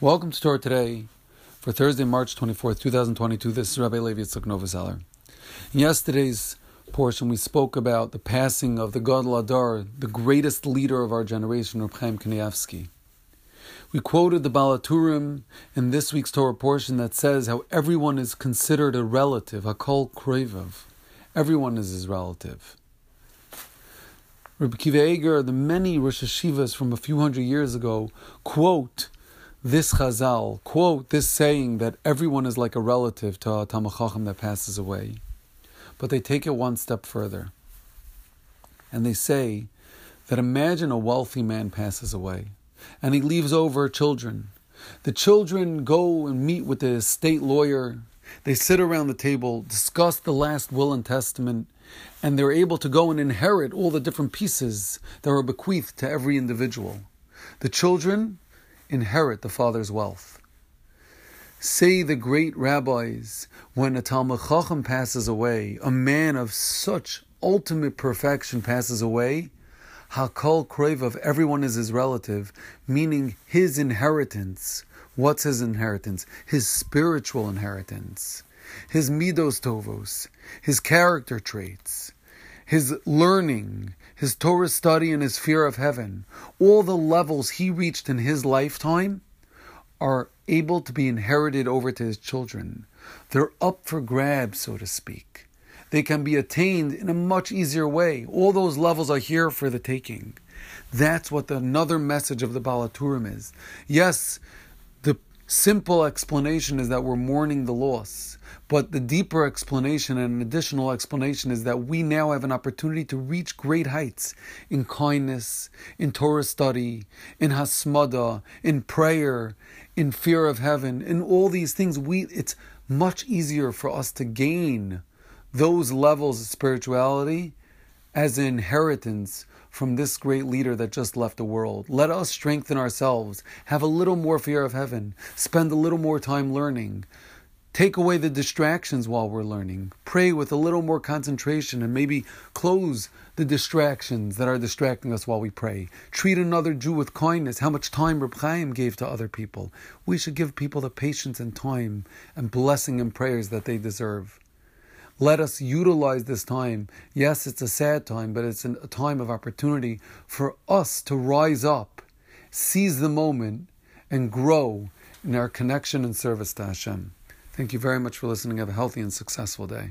Welcome to Torah today for Thursday, March 24th, 2022. This is Rabbi Levi Yitzchak. In yesterday's portion, we spoke about the passing of the Gadol HaDor, the greatest leader of our generation, Reb Chaim Kanievsky. We quoted the Baal HaTurim in this week's Torah portion that says how everyone is considered a relative, a kol krevav. Everyone is his relative. Rabbi Akiva Eger, the many Rosh Yeshivas from a few hundred years ago, quote this chazal, quote this saying that everyone is like a relative to a Talmid Chacham that passes away. But they take it one step further. And they say that imagine a wealthy man passes away and he leaves over children. The children go and meet with the state lawyer. They sit around the table, discuss the last will and testament, and they're able to go and inherit all the different pieces that were bequeathed to every individual. The children inherit the father's wealth. Say the great rabbis, when a Talmid Chacham passes away, a man of such ultimate perfection passes away, Hakol Krev of everyone is his relative, meaning his inheritance. What's his inheritance? His spiritual inheritance, his midos tovos, his character traits, his learning, his Torah study, and his fear of heaven, all the levels he reached in his lifetime are able to be inherited over to his children. They're up for grabs, so to speak. They can be attained in a much easier way. All those levels are here for the taking. That's what the, another message of the Baal HaTurim is. Yes, simple explanation is that we're mourning the loss. But the deeper explanation and an additional explanation is that we now have an opportunity to reach great heights in kindness, in Torah study, in hasmada, in prayer, in fear of heaven, in all these things. We it's much easier for us to gain those levels of spirituality as an inheritance from this great leader that just left the world. Let us strengthen ourselves, have a little more fear of heaven, spend a little more time learning. Take away the distractions while we're learning. Pray with a little more concentration and maybe close the distractions that are distracting us while we pray. Treat another Jew with kindness. How much time Reb Chaim gave to other people. We should give people the patience and time and blessing and prayers that they deserve. Let us utilize this time. Yes, it's a sad time, but it's a time of opportunity for us to rise up, seize the moment, and grow in our connection and service to Hashem. Thank you very much for listening. Have a healthy and successful day.